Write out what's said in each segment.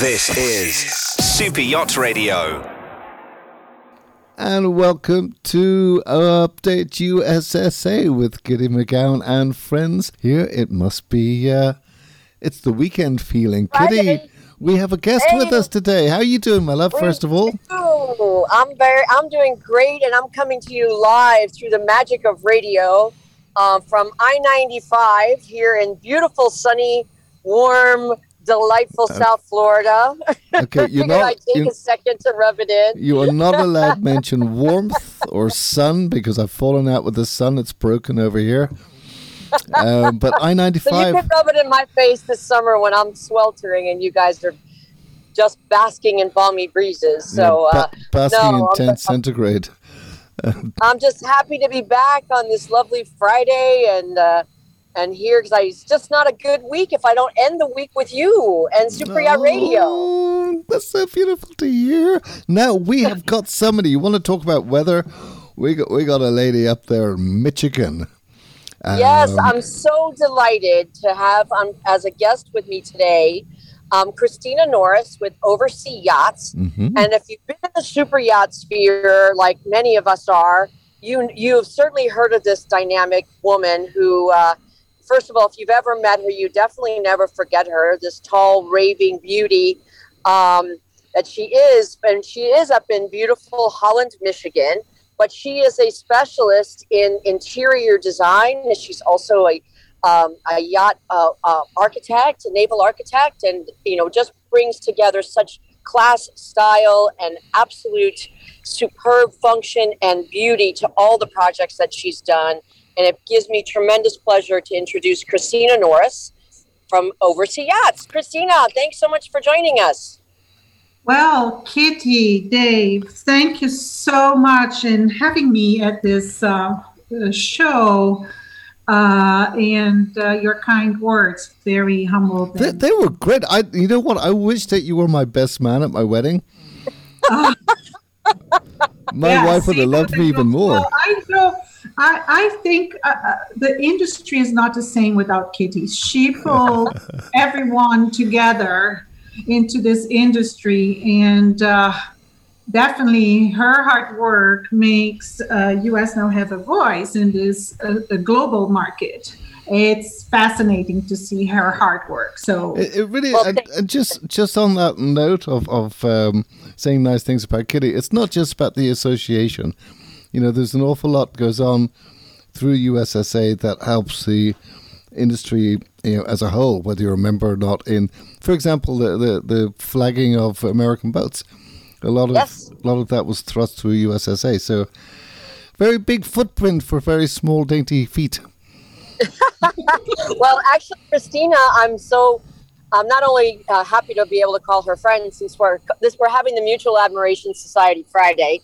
This is Super Yacht Radio. And welcome to Update USSA with Kitty McGowan and friends. Here it must be, uh, it's the weekend feeling. Kitty, we have a guest Hey. with us today. How are you doing, my love, first of all? Ooh, I'm very, I'm doing great, and I'm coming to you live through the magic of radio uh, from I-95 here in beautiful, sunny, warm, delightful South Florida. Okay, Figured not, I'd take you, a second to rub it in. you are not allowed to mention warmth or sun because I've fallen out with the sun. It's broken over here. Um, but I So you 95, can rub it in my face this summer when I'm sweltering and you guys are just basking in balmy breezes. So uh, basking no, in I'm- 10 centigrade. I'm just happy to be back on this lovely Friday and uh, and here because it's just not a good week if I don't end the week with you and Super Yacht Radio. Oh, that's so beautiful to hear. Now we have got somebody. You want to talk about weather? We got we got a lady up there in Michigan. yes, Um, I'm so delighted to have um, as a guest with me today. Um, Christina Norris with Oversea Yachts, mhm. and if you've been in the super yacht sphere, like many of us are, you you have certainly heard of this dynamic woman who, uh, first of all, if you've ever met her, you definitely never forget her. This tall, raving beauty um, that she is, and she is up in beautiful Holland, Michigan. But she is a specialist in interior design. and She's also a um, a yacht uh, uh, architect, a naval architect, and you know just brings together such class, style, and absolute superb function and beauty to all the projects that she's done. And it gives me tremendous pleasure to introduce Christina Norris from Oversea Yachts. Christina, thanks so much for joining us. Well, Kitty, Dave, thank you so much in having me at this uh, show uh, and uh, your kind words. Very humble. They, they were great. I, you know what? I wish that you were my best man at my wedding. my Yeah, wife would have loved me even more. well, I know. I, I think uh, uh, the industry is not the same without Kitty. She pulled everyone together into this industry, and uh, definitely her hard work makes uh, U.S. now have a voice in this uh, global market. It's fascinating to see her hard work. So It, it really, Well, and, thank- and just just on that note of of um, saying nice things about Kitty, it's not just about the association. You know, there's an awful lot goes on through USSA that helps the industry, you know, as a whole, whether you're a member or not. In, for example, the the, the flagging of American boats, a lot of Yes. a lot of that was thrust through USSA. So, very big footprint for very small, dainty feet. well, actually, Christina, I'm so I'm not only uh, happy to be able to call her friend since we're this we're having the Mutual Admiration Society Friday,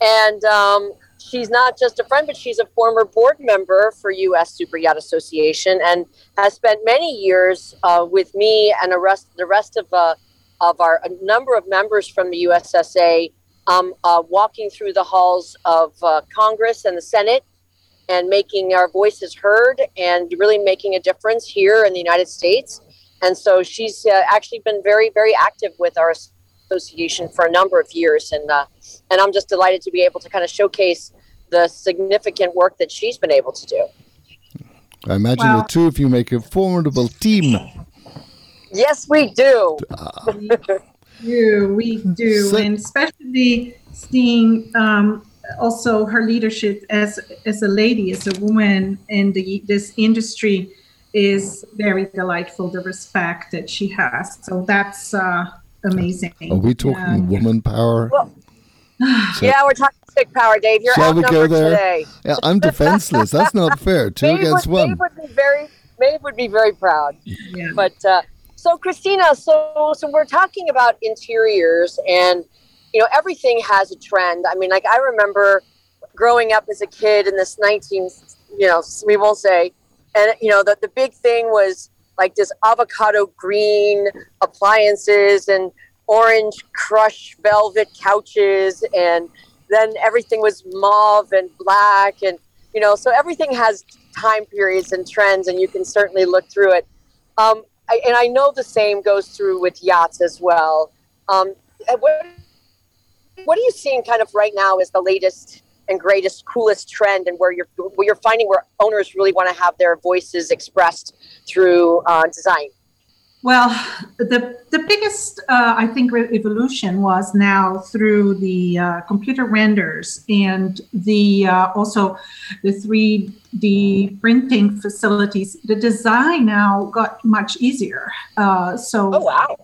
and um, she's not just a friend, but she's a former board member for U.S. Super Yacht Association and has spent many years uh, with me and the rest the rest of uh, of our a number of members from the USSA. Um, uh, walking through the halls of uh, Congress and the Senate and making our voices heard and really making a difference here in the United States. And so she's uh, actually been very, very active with our association for a number of years, and uh, and I'm just delighted to be able to kind of showcase the significant work that she's been able to do. I imagine Wow. the two of you make a formidable team. Yes, we do. do, we do, So- and especially seeing um, also her leadership as as a lady, as a woman in the this industry is very delightful. The respect that she has, so that's uh, amazing. Are we talking Yeah. woman power? Well, yeah, we're talking stick power, Dave. You're Shall we go there? today. Yeah, I'm defenseless. That's not fair. Two Maeve against would, one. Maeve would be very, Maeve would be very proud. Yeah. But uh, so, Christina, so so we're talking about interiors, and you know everything has a trend. I mean, like I remember growing up as a kid in this 19, you know, we won't say, and you know the the big thing was like this avocado green appliances and orange crush velvet couches and then everything was mauve and black and you know so everything has time periods and trends and you can certainly look through it um, I, and I know the same goes through with yachts as well. Um, what, what are you seeing kind of right now is the latest and greatest, coolest trend, and where you're where you're finding where owners really want to have their voices expressed through uh, design? Well, the the biggest uh, I think evolution was now through the uh, computer renders and the uh, also the three D printing facilities. The design now got much easier. Uh, so oh wow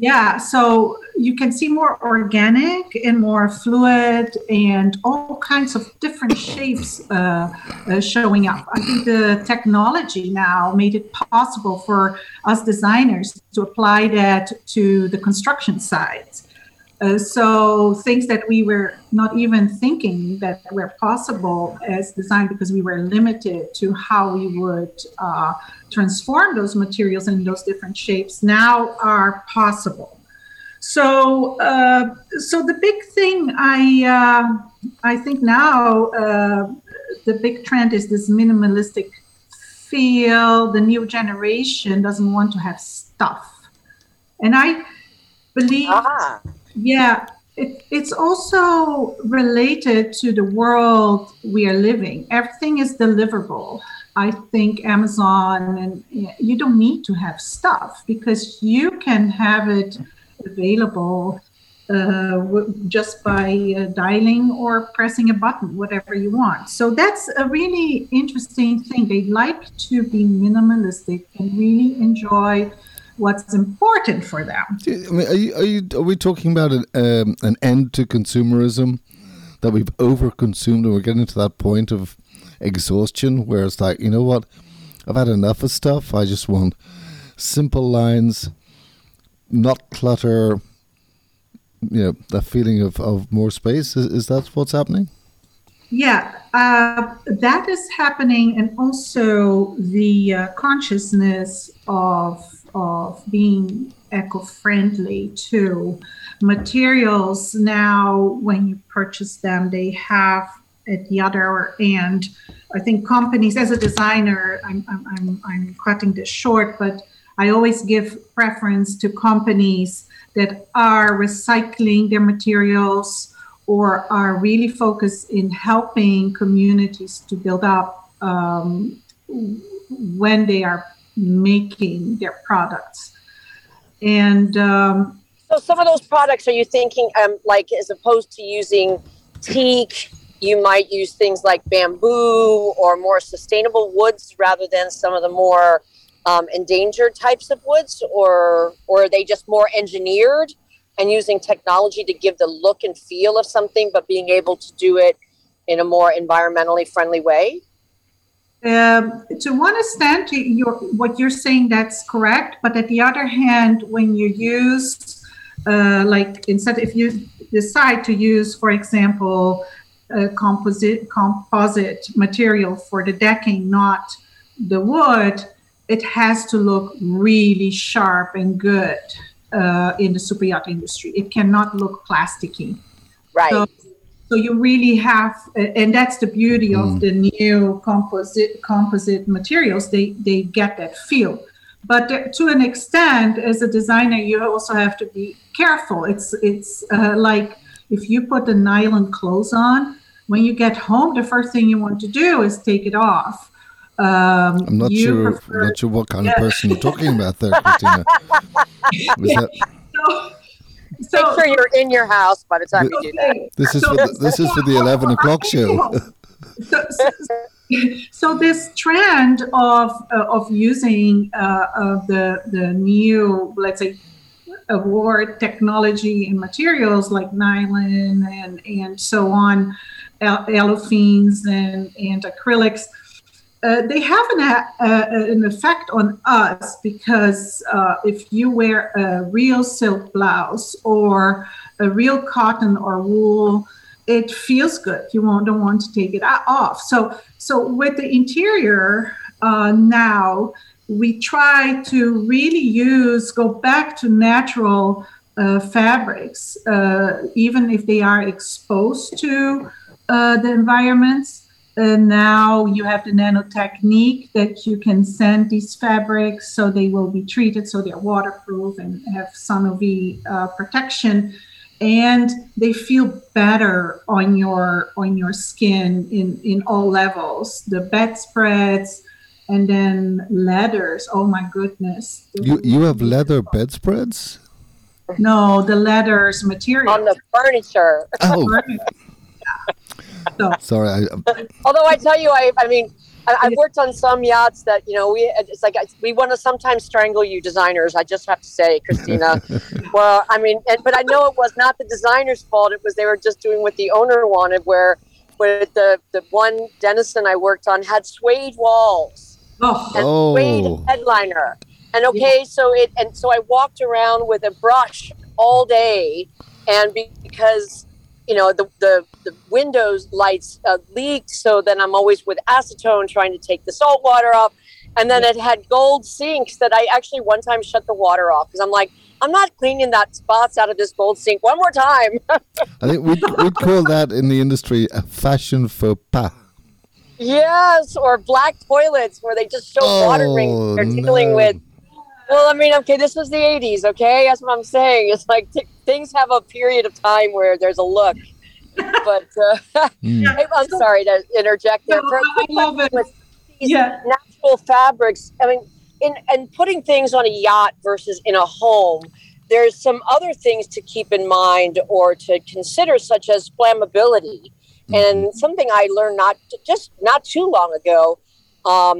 yeah, so you can see more organic and more fluid and all kinds of different shapes uh, uh, showing up. I think the technology now made it possible for us designers to apply that to the construction sites. Uh, so things that we were not even thinking that were possible as design because we were limited to how we would uh, transform those materials in those different shapes now are possible. So, uh, so the big thing I uh, I think now uh, the big trend is this minimalistic feel. The new generation doesn't want to have stuff, and I believe. Ah yeah, it, it's also related to the world we are living. Everything is deliverable. I think Amazon and you don't need to have stuff because you can have it available uh, just by uh, dialing or pressing a button, whatever you want. So that's a really interesting thing. They like to be minimalistic and really enjoy what's important for them. I mean, are you, are you are we talking about an um, an end to consumerism that we've overconsumed and we're getting to that point of exhaustion where it's like, you know what, I've had enough of stuff. I just want simple lines, not clutter. You know, that feeling of, of more space. Is, is that what's happening? Yeah, uh, that is happening, and also the uh, consciousness of of being eco-friendly too. Materials now, when you purchase them, they have at the other end. I think companies, as a designer, I'm, I'm, I'm cutting this short, but I always give preference to companies that are recycling their materials or are really focused in helping communities to build up um, when they are making their products. And um, so, some of those products, are you thinking, um, like, as opposed to using teak, you might use things like bamboo or more sustainable woods rather than some of the more um, endangered types of woods, or or are they just more engineered and using technology to give the look and feel of something, but being able to do it in a more environmentally friendly way? Um, to one extent, you're, what you're saying that's correct. But at the other hand, when you use, uh, like instead, if you decide to use, for example, a composite composite material for the decking, not the wood, it has to look really sharp and good uh, in the super yacht industry. It cannot look plasticky. Right. So so you really have, and that's the beauty mm. of the new composite composite materials. They they get that feel, but to an extent, as a designer, you also have to be careful. It's it's uh, like if you put the nylon clothes on, when you get home, the first thing you want to do is take it off. Um, I'm not sure. Prefer, not sure what kind yeah. of person you're talking about there, Christina. yeah. that? So, so, Make sure you're in your house by the time you do that. This is so, for the, this is for the eleven o'clock show. So, so, this trend of uh, of using uh, of the the new let's say award technology and materials like nylon and and so on, olefins and and acrylics uh, they have an, uh, an effect on us because uh, if you wear a real silk blouse or a real cotton or wool, it feels good. You won't, don't want to take it off. So, so with the interior uh, now, we try to really use, go back to natural uh, fabrics, uh, even if they are exposed to the environments and now you have the nanotechnique that you can send these fabrics so they will be treated so they're waterproof and have sun UV uh, protection. And they feel better on your on your skin in in all levels the bedspreads and then leathers. Oh my goodness. You you have leather bedspreads? no the leathers material. On the furniture. Oh, so, sorry. I, um, Although I tell you, I, I mean, I, I've worked on some yachts that you know we it's like we want to sometimes strangle you designers. I just have to say, Christina. well, I mean, and, but I know it was not the designer's fault. It was they were just doing what the owner wanted. Where, where the the one Denison I worked on had suede walls oh and Oh. suede headliner. And okay, so it and so I walked around with a brush all day, and because you know the the, the windows lights uh, leaked, so then I'm always with acetone trying to take the salt water off, and then it had gold sinks that I actually one time shut the water off because I'm like I'm not cleaning that spots out of this gold sink one more time. I think we'd, we'd call that in the industry a fashion faux pas. Yes, or black toilets where they just show water Oh, rings they're dealing no. with. Well, I mean, okay, this was the 80s, okay? That's what I'm saying. It's like t- things have a period of time where there's a look. But uh, Mm. I- I'm sorry to interject there. No, For a I love it. these Yeah. natural fabrics, I mean, in and putting things on a yacht versus in a home, there's some other things to keep in mind or to consider, such as flammability. And something I learned not just not too long ago um,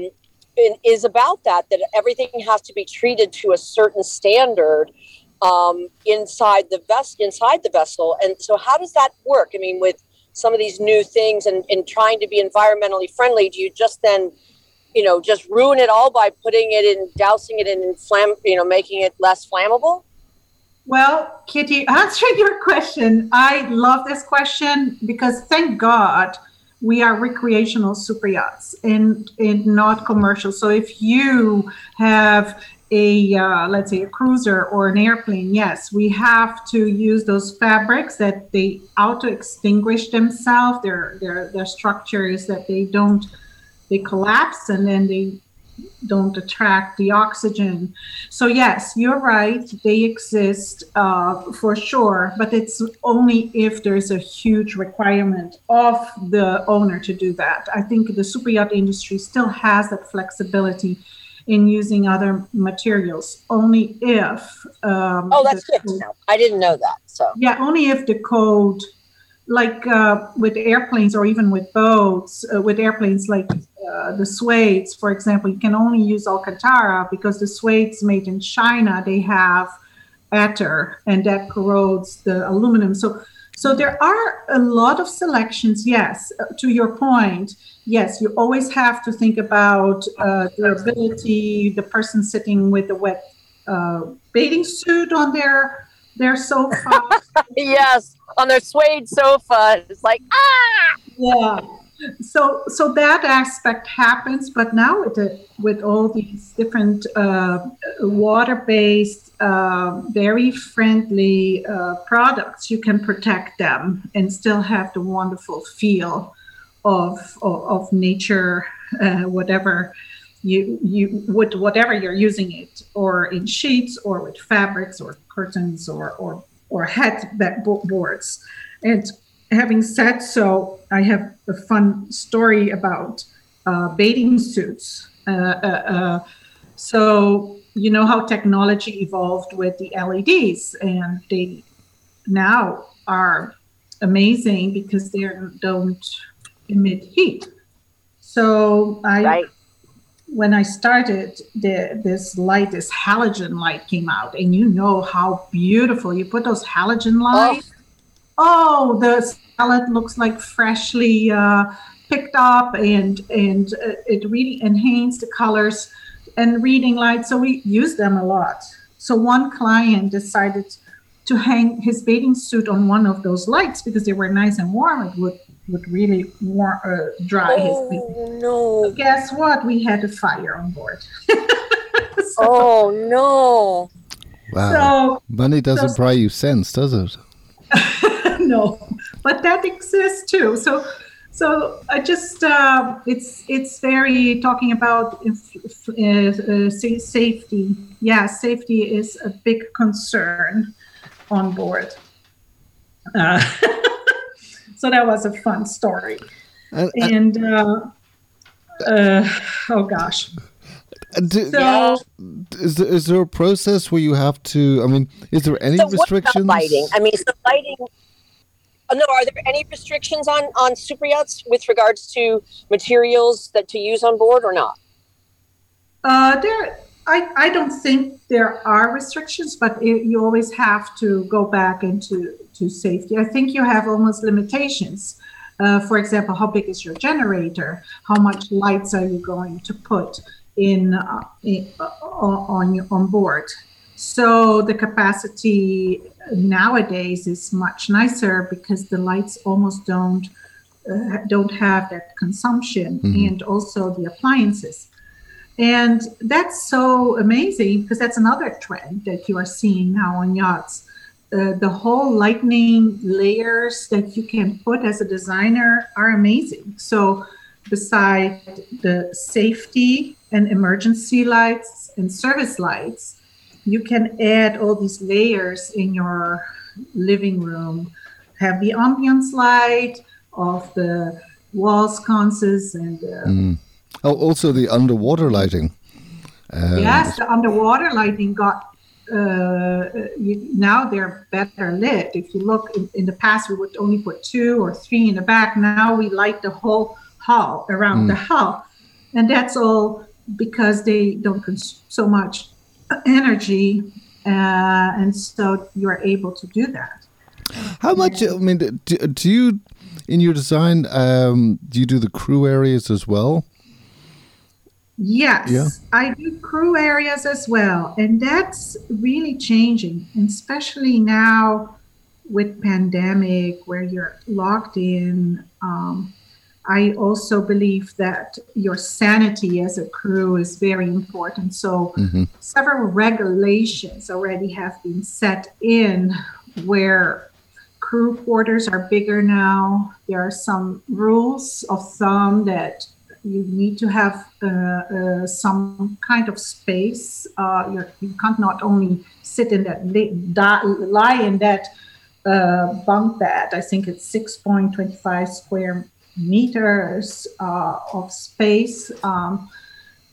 in, is about that that everything has to be treated to a certain standard um, inside the vest inside the vessel. And so, how does that work? I mean, with some of these new things and, and trying to be environmentally friendly, do you just then, you know, just ruin it all by putting it in, dousing it in flam, you know, making it less flammable? Well, Kitty, answering your question, I love this question because thank God we are recreational super yachts and, and not commercial. So if you have a uh, let's say a cruiser or an airplane, yes, we have to use those fabrics that they auto extinguish themselves. Their their their structure is that they don't they collapse and then they don't attract the oxygen. So yes, you're right. They exist uh, for sure, but it's only if there's a huge requirement of the owner to do that. I think the super yacht industry still has that flexibility in using other materials, only if. Um, Oh, that's good to know. I didn't know that. So, yeah, only if the code, like uh, with airplanes or even with boats, uh, with airplanes like uh, the suedes, for example, you can only use Alcantara because the suedes made in China, they have ether and that corrodes the aluminum. So, so there are a lot of selections. Yes, uh, to your point. Yes, you always have to think about uh, durability. The person sitting with a wet uh, bathing suit on their their sofa. yes, on their suede sofa, it's like, ah! yeah so so that aspect happens but now with the with all these different uh, water-based uh, very friendly uh, products you can protect them and still have the wonderful feel of of, of nature uh, whatever you you with whatever you're using it or in sheets or with fabrics or curtains or or or headboards and having said so, I have a fun story about uh, bathing suits. Uh, uh, uh, so you know how technology evolved with the LEDs, and they now are amazing because they don't emit heat. So I, Right. when I started, the, this light, this halogen light came out, and you know how beautiful you put those halogen lights oh, the salad looks like freshly uh, picked up, and and uh, it really enhanced the colors and reading light. So we use them a lot. So one client decided to hang his bathing suit on one of those lights because they were nice and warm. It would would really warm, uh, dry his. bathing. Oh, no. Guess what? We had a fire on board. so, Oh, no. Wow. so Money doesn't so- buy you sense, does it? No, but that exists too. So, so I just uh, it's it's very talking about uh, uh, safety. Yeah, safety is a big concern on board. Uh, so that was a fun story. And, and uh, uh, oh gosh. Do, so, is there, is there a process where you have to? I mean, is there any so restrictions? lighting? I mean, so lighting no, are there any restrictions on on super yachts with regards to materials that to use on board or not? Uh, there, I, I don't think there are restrictions, but it, you always have to go back into to safety. I think you have almost limitations. Uh, for example, how big is your generator? How much lights are you going to put in, uh, in uh, on on board? So the capacity nowadays is much nicer because the lights almost don't uh, don't have that consumption mm-hmm. and also the appliances. And that's so amazing because that's another trend that you are seeing now on yachts. Uh, the whole lightning layers that you can put as a designer are amazing. So beside the safety and emergency lights and service lights you can add all these layers in your living room. Have the ambience light of the wall sconces and. Uh, mm. Oh, also the underwater lighting. Um, yes, the underwater lighting got. Uh, you, now they're better lit. If you look in, in, the past, we would only put two or three in the back. Now we light the whole hull around mm. the hull, and that's all because they don't consume so much energy, uh, and so you are able to do that. How much? I mean, do, do you in your design? Um, do you do the crew areas as well? Yes, yeah. I do crew areas as well, and that's really changing, and especially now with pandemic where you're locked in. Um, I also believe that your sanity as a crew is very important. So, mm-hmm. several regulations already have been set in where crew quarters are bigger now. There are some rules of thumb that you need to have uh, uh, some kind of space. Uh, you can't not only sit in that, lie in that uh, bunk bed. I think it's 6.25 square meters uh, of space. Um,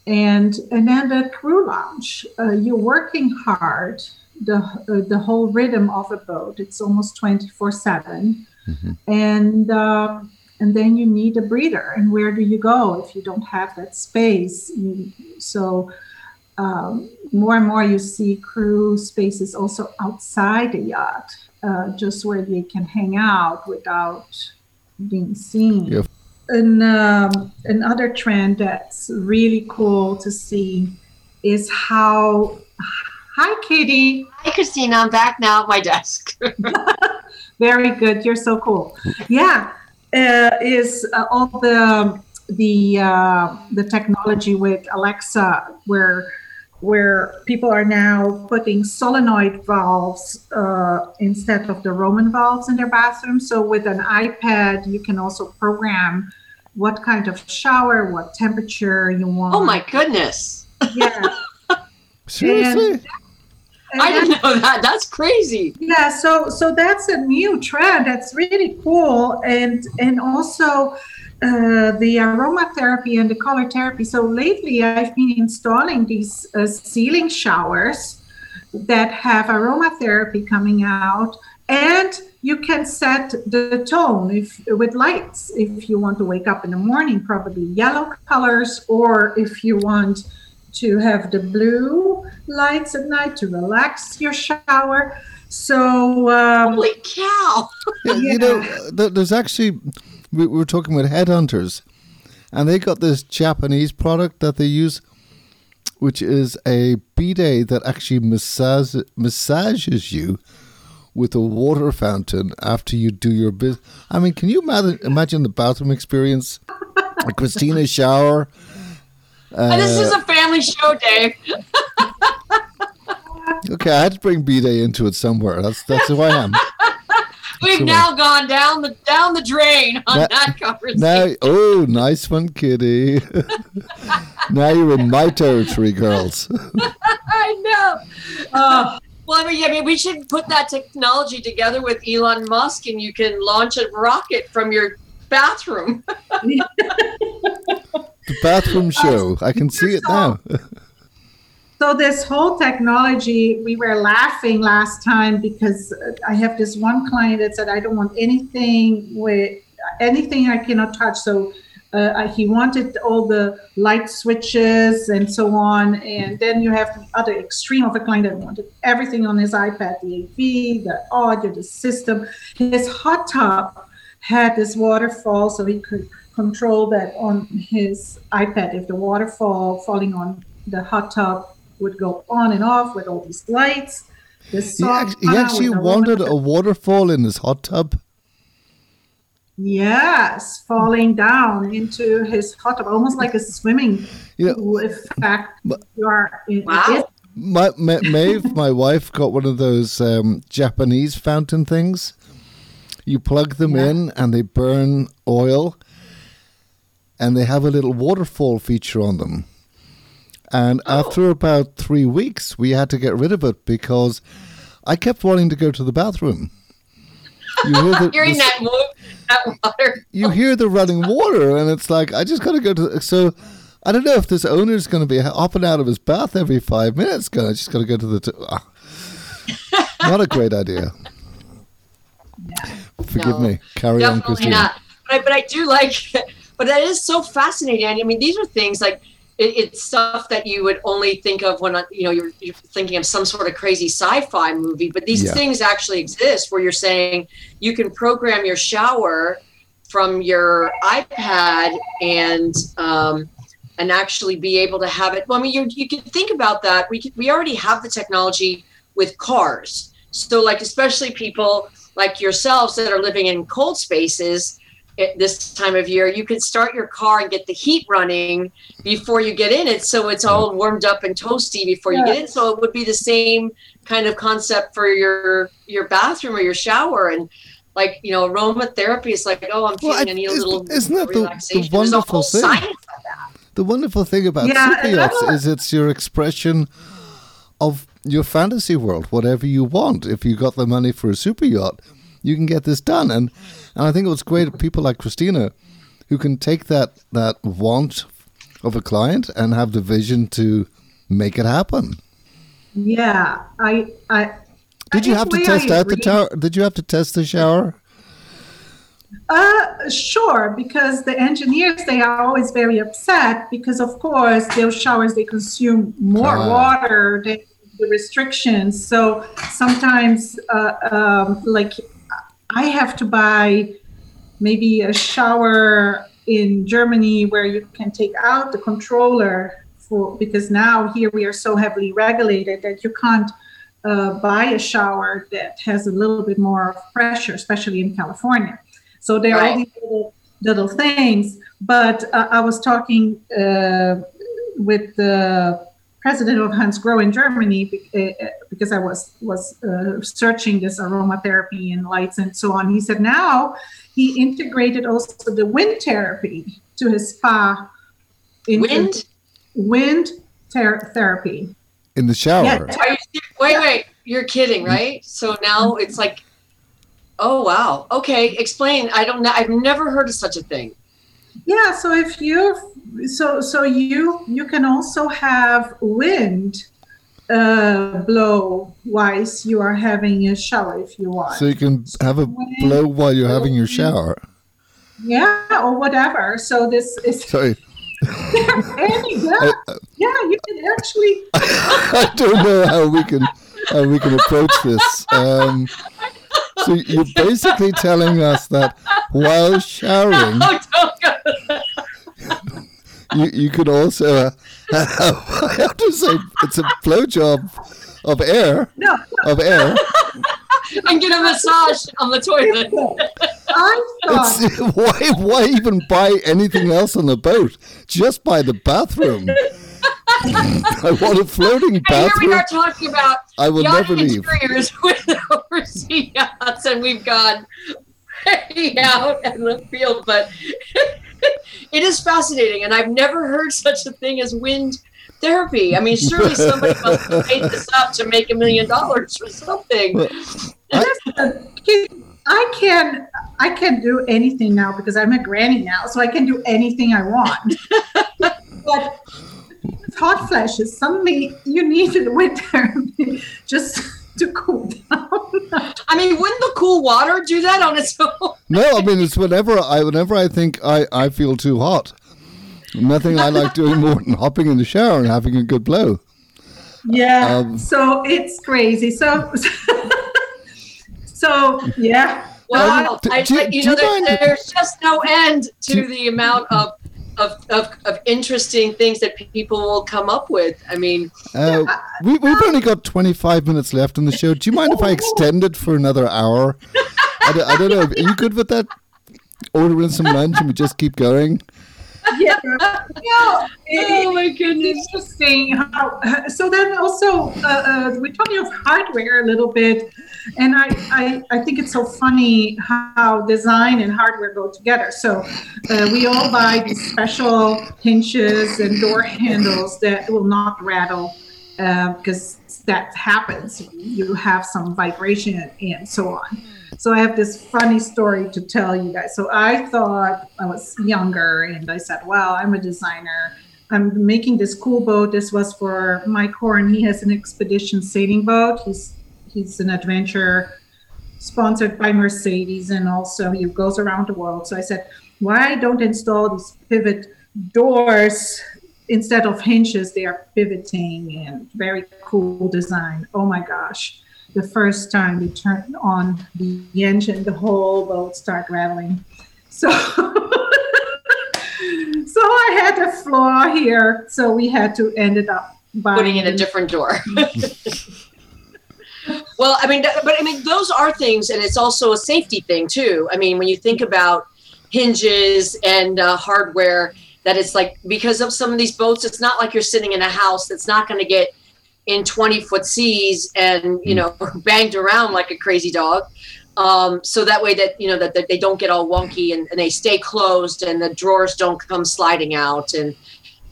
and and then the crew lounge, uh, you're working hard. The uh, the whole rhythm of a boat, it's almost 24 seven, mm-hmm. and um, and then you need a breather. And where do you go if you don't have that space? You, so. Um, more and more you see crew spaces also outside the yacht, uh, just where they can hang out without being seen. Yep. And um, another trend that's really cool to see is how. Hi, Kitty. Hi, Christina. I'm back now at my desk. Very good. You're so cool. Yeah, uh, is uh, all the the uh, the technology with Alexa where where people are now putting solenoid valves uh, instead of the Roman valves in their bathroom. So with an iPad, you can also program what kind of shower, what temperature you want. Oh my goodness! Yeah. Seriously. And, and I didn't know that. That's crazy. Yeah, so so that's a new trend. That's really cool, and and also uh, the aromatherapy and the color therapy. So lately, I've been installing these uh, ceiling showers that have aromatherapy coming out, and you can set the tone if with lights. If you want to wake up in the morning, probably yellow colors, or if you want to have the blue lights at night to relax your shower. So, um, holy cow! yeah, you know, there's actually we were talking with headhunters, and they got this Japanese product that they use, which is a bidet that actually massage, massages you with a water fountain after you do your business. I mean, can you imagine, imagine the bathroom experience? A Christina shower. Uh, this is a family show, Dave. okay, I had to bring bidet into it somewhere. That's that's who I am. We've So, now gone down the down the drain on Now- that conversation. Now, oh, nice one, Kitty. now you're in my territory, girls. I know. Uh, Well, I mean, I mean, we should put that technology together with Elon Musk, and you can launch a rocket from your bathroom. The bathroom show. I can see it now. So this whole technology, we were laughing last time because I have this one client that said, I don't want anything with anything I cannot touch. So uh, he wanted all the light switches and so on. And then you have the other extreme of a client that wanted everything on his iPad, the AV, the audio, the system. His hot tub had this waterfall so he could control that on his iPad. If the waterfall falling on the hot tub would go on and off with all these lights. The He, act- he actually wanted a waterfall in his hot tub. Yes, falling down into his hot tub, almost like a swimming Yeah. pool. In fact, But- you are in Wow. it. My, Ma- Maeve, my wife, got one of those um, Japanese fountain things. You plug them Yeah. in and they burn oil, and they have a little waterfall feature on them. And Oh. after about three weeks, we had to get rid of it because I kept wanting to go to the bathroom. You hear the, You're in the- that mo- that water. you hear the running water, and it's like I just got to go to. So I don't know if this owner's going to be hopping out of his bath every five minutes. Going, I just got to go to the. T- ah. Not a great idea. Forgive No, me. Carry on, Christina. not. But I, but I do like, but that is so fascinating. I mean, these are things like it, it's stuff that you would only think of when you know you're, you're thinking of some sort of crazy sci-fi movie. But these Yeah. things actually exist, where you're saying you can program your shower from your iPad and um, and actually be able to have it. Well, I mean, you you can think about that. We can, we already have the technology with cars. So, like, especially people like yourselves that are living in cold spaces at this time of year, you can start your car and get the heat running before you get in it. So it's all warmed up and toasty before you get in. So it would be the same kind of concept for your your bathroom or your shower. And like, you know, aromatherapy is like, oh, I'm feeling Well, I- I need a little isn't that the- the relaxation. A wonderful thing? science of that. The wonderful thing about Yeah, super yachts is it's your expression of your fantasy world, whatever you want. If you got the money for a super yacht, you can get this done. And and I think it was great people like Christina who can take that that want of a client and have the vision to make it happen. Yeah, I, I. Did you have to I test out the tower? Did you have to test the shower? Uh, sure, because the engineers they are always very upset because of course those showers they consume more Ah. water than the restrictions. So sometimes, uh, um, like I have to buy maybe a shower in Germany where you can take out the controller for because now here we are so heavily regulated that you can't uh, buy a shower that has a little bit more pressure, especially in California. So there are all Right. these little, little things. But uh, I was talking uh, with the president of Hansgrohe in Germany be- uh, uh, because I was was uh, searching this aromatherapy and lights and so on. He said now he integrated also the wind therapy to his spa. into- Wind? wind ter- therapy. In the shower. Yeah. Are you, wait, wait, you're kidding, right? So now it's like, oh wow, okay. Explain. I don't know. I've never heard of such a thing. Yeah, so if you so so you you can also have wind uh, blow whilst you are having a shower if you want. So you can have a blow while you're having your shower. yeah, or whatever. So this is Sorry. any yeah, yeah, you can actually I don't know how we can how we can approach this. Um, so you're basically telling us that while showering, you, you could also uh, I have to say it's a blowjob of air no. of air. and get a massage on the toilet. It's, why why even buy anything else on the boat? Just buy the bathroom. I want a floating And here we are talking about I will never leave. interiors with overseas yachts. and we've gone way out in the field, but it is fascinating, and I've never heard such a thing as wind therapy. I mean, surely somebody must have made this up to make a million dollars or something. Well, I can I can do anything now because I'm a granny now, so I can do anything I want. but hot flashes, suddenly you need the wind therapy just to cool down. I mean, wouldn't the cool water do that on its own? no, I mean it's whenever I whenever I think I, I feel too hot. Nothing I like doing more than hopping in the shower and having a good blow. Yeah. Um, so it's crazy. So so yeah. Wow, do- I, do- I- you do know, you there, mind- there's just no end to Do- the amount of, of, of, of interesting things that people will come up with. I mean, Uh, we, we've only got 25 minutes left in the show. Do you mind if I extend it for another hour? I don't, I don't know. Are you good with that? Ordering some lunch and we just keep going? Yeah. Yeah. oh my goodness. Interesting how so then also uh, uh, we're talking of hardware a little bit and I, I i think it's so funny how design and hardware go together so uh, we all buy these special hinges and door handles that will not rattle because that happens you have some vibration and so on so I have this funny story to tell you guys. So I thought I was younger and I said, well, I'm a designer. I'm making this cool boat. This was for Mike Horn. He has an expedition sailing boat. He's he's an adventure sponsored by Mercedes and also he goes around the world. So I said, why don't install these pivot doors instead of hinges? They are pivoting and very cool design. Oh my gosh the first time we turn on the engine, the whole boat started rattling. So, so I had a flaw here. So we had to end it up buying putting in a different door. well, I mean, but I mean, those are things, and it's also a safety thing too. I mean, when you think about hinges and uh, hardware, that it's like because of some of these boats, it's not like you're sitting in a house that's not going to get in 20 foot seas and you know banged around like a crazy dog. Um, so that way that you know that, that they don't get all wonky and, and they stay closed and the drawers don't come sliding out and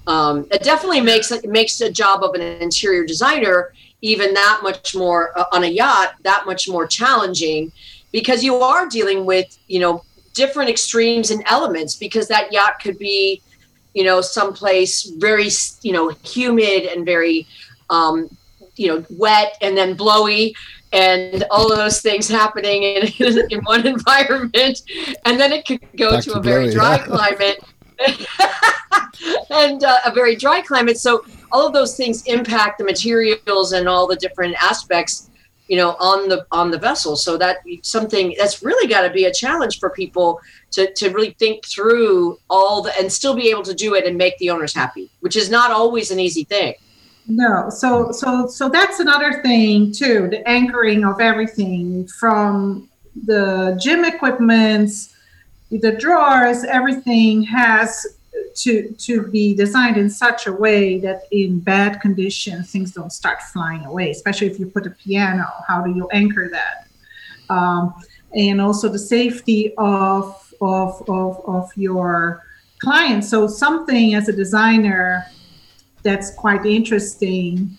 um, it definitely makes it makes a job of an interior designer even that much more uh, on a yacht that much more challenging because you are dealing with you know different extremes and elements because that yacht could be you know someplace very you know humid and very um, you know wet and then blowy and all of those things happening in, in one environment and then it could go Back to, to a very dry climate and uh, a very dry climate. So all of those things impact the materials and all the different aspects, you know, on the on the vessel. So that something that's really got to be a challenge for people to to really think through all the and still be able to do it and make the owners happy, which is not always an easy thing. No, so so so that's another thing too. The anchoring of everything from the gym equipments, the drawers, everything has to to be designed in such a way that in bad conditions things don't start flying away. Especially if you put a piano, how do you anchor that? Um, and also the safety of of of of your clients. So something as a designer that's quite interesting.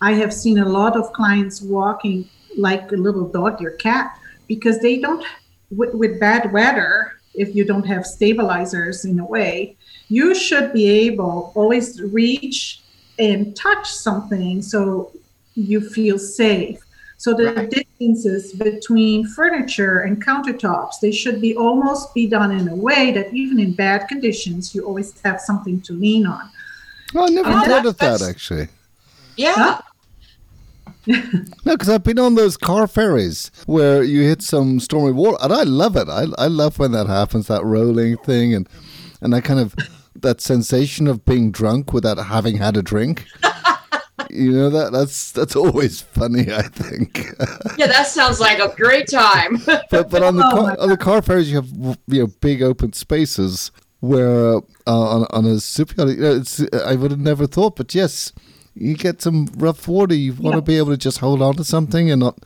I have seen a lot of clients walking like a little dog or cat because they don't, with, with bad weather, if you don't have stabilizers in a way, you should be able always reach and touch something so you feel safe. So the Right. distances between furniture and countertops, they should be almost be done in a way that even in bad conditions, you always have something to lean on. Oh, I never Oh, thought of that actually. Yeah. Huh? No, because I've been on those car ferries where you hit some stormy water, and I love it. I, I love when that happens, that rolling thing, and and that kind of that sensation of being drunk without having had a drink. you know that that's that's always funny. I think. Yeah, that sounds like a great time. but but on the Oh car, on the car ferries, you have you know big open spaces where uh, on on a super yacht, you know, it's I would have never thought, but yes, you get some rough water. You want to Yeah. be able to just hold on to something and not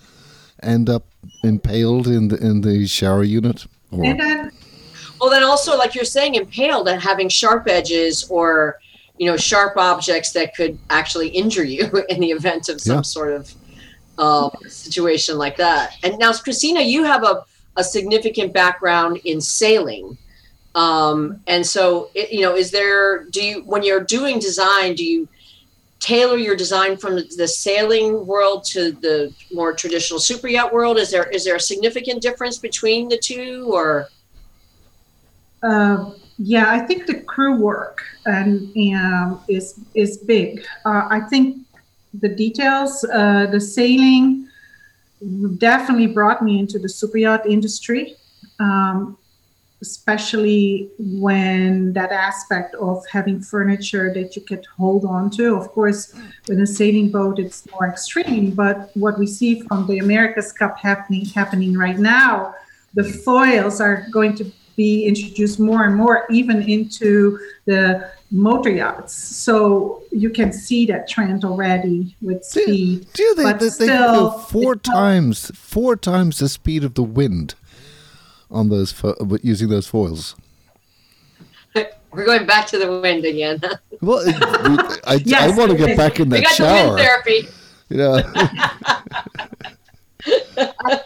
end up impaled in the in the shower unit? Or, And then Well, then also, like you're saying, impaled and having sharp edges or, you know, sharp objects that could actually injure you in the event of some Yeah. sort of um, situation like that. And now, Christina, you have a, a significant background in sailing. Um, and so, it, you know, is there, do you, when you're doing design, do you tailor your design from the sailing world to the more traditional super yacht world? Is there, is there a significant difference between the two or? Uh, yeah, I think the crew work and um, is is big. Uh, I think the details, uh, the sailing, definitely brought me into the super yacht industry, um, especially when that aspect of having furniture that you could hold on to. Of course, with a sailing boat, it's more extreme. But what we see from the America's Cup happening happening right now, the foils are going to be introduced more and more even into the motor yachts. So you can see that trend already with speed. do you think but they still, four times four times the speed of the wind on those fo- with using those foils? We're going back to the wind again. Well, I, I Yes, want to get back in we that got the wind therapy. You know, I,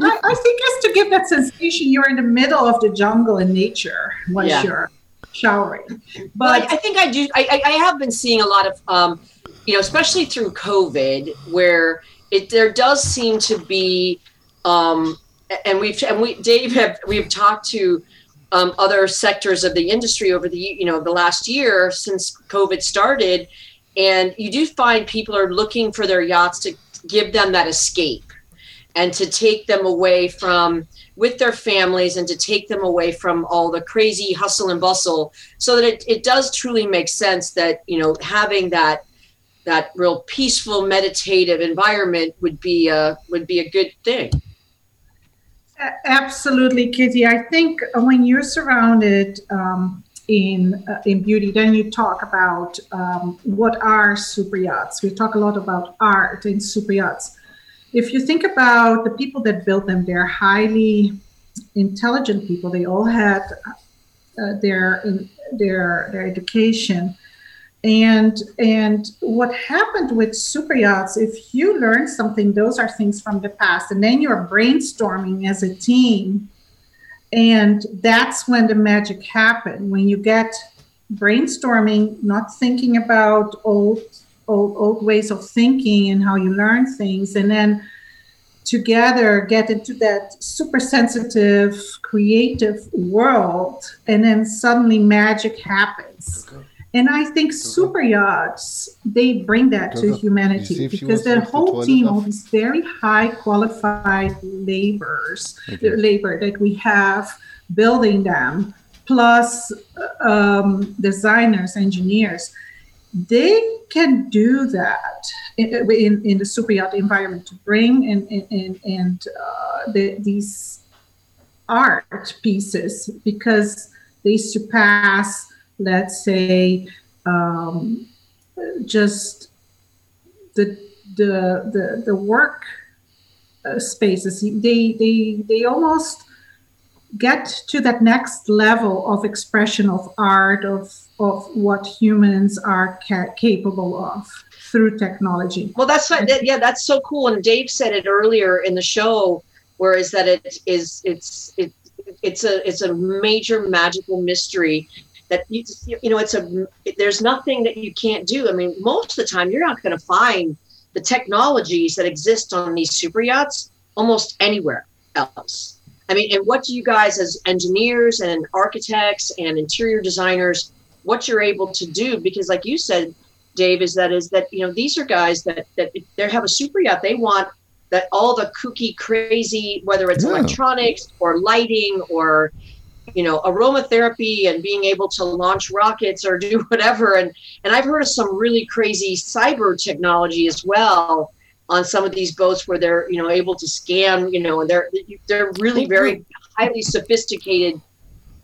I I think it's to give that sensation you're in the middle of the jungle in nature while Yeah. you're showering. But I, I think I do. I, I I have been seeing a lot of, um, you know, especially through COVID, where it there does seem to be, um, and we've and we Dave have we've talked to um, other sectors of the industry over the you know the last year since COVID started, and you do find people are looking for their yachts to give them that escape, and to take them away from with their families and to take them away from all the crazy hustle and bustle so that it, it does truly make sense that you know having that that real peaceful meditative environment would be a would be a good thing Absolutely, Kitty. I think when you're surrounded um, in uh, in beauty, then you talk about um, what are super yachts. We talk a lot about art in super yachts. If you think about the people that built them, they're highly intelligent people. They all had uh, their their their education. And and what happened with super yachts, if you learn something, those are things from the past, and then you're brainstorming as a team, and that's when the magic happened. When you get brainstorming, not thinking about old old old ways of thinking and how you learn things, and then together get into that super sensitive, creative world, and then suddenly magic happens. And I think super yachts they bring that to go. You see humanity because wants to the whole team, of these very high qualified laborers, Okay. labor that we have building them, plus um, designers, engineers, they can do that in, in, in the super yacht environment to bring and and and, and uh, the, these art pieces because they surpass, let's say, um, just the the the the work uh, spaces. They they they almost get to that next level of expression of art of of what humans are ca- capable of through technology. well that's what that, yeah that's so cool and dave said it earlier in the show whereas that it is it's it, it's a it's a major magical mystery that you you know it's a there's nothing that you can't do. I mean most of the time you're not going to find the technologies that exist on these super yachts almost anywhere else. I mean and what do you guys as engineers and architects and interior designers what you're able to do? Because like you said dave is that is that you know these are guys that that they have a super yacht they want that all the kooky crazy whether it's Yeah. electronics or lighting or you know aromatherapy and being able to launch rockets or do whatever. And and i've heard of some really crazy cyber technology as well on some of these boats where they're you know able to scan you know and they're they're really very highly sophisticated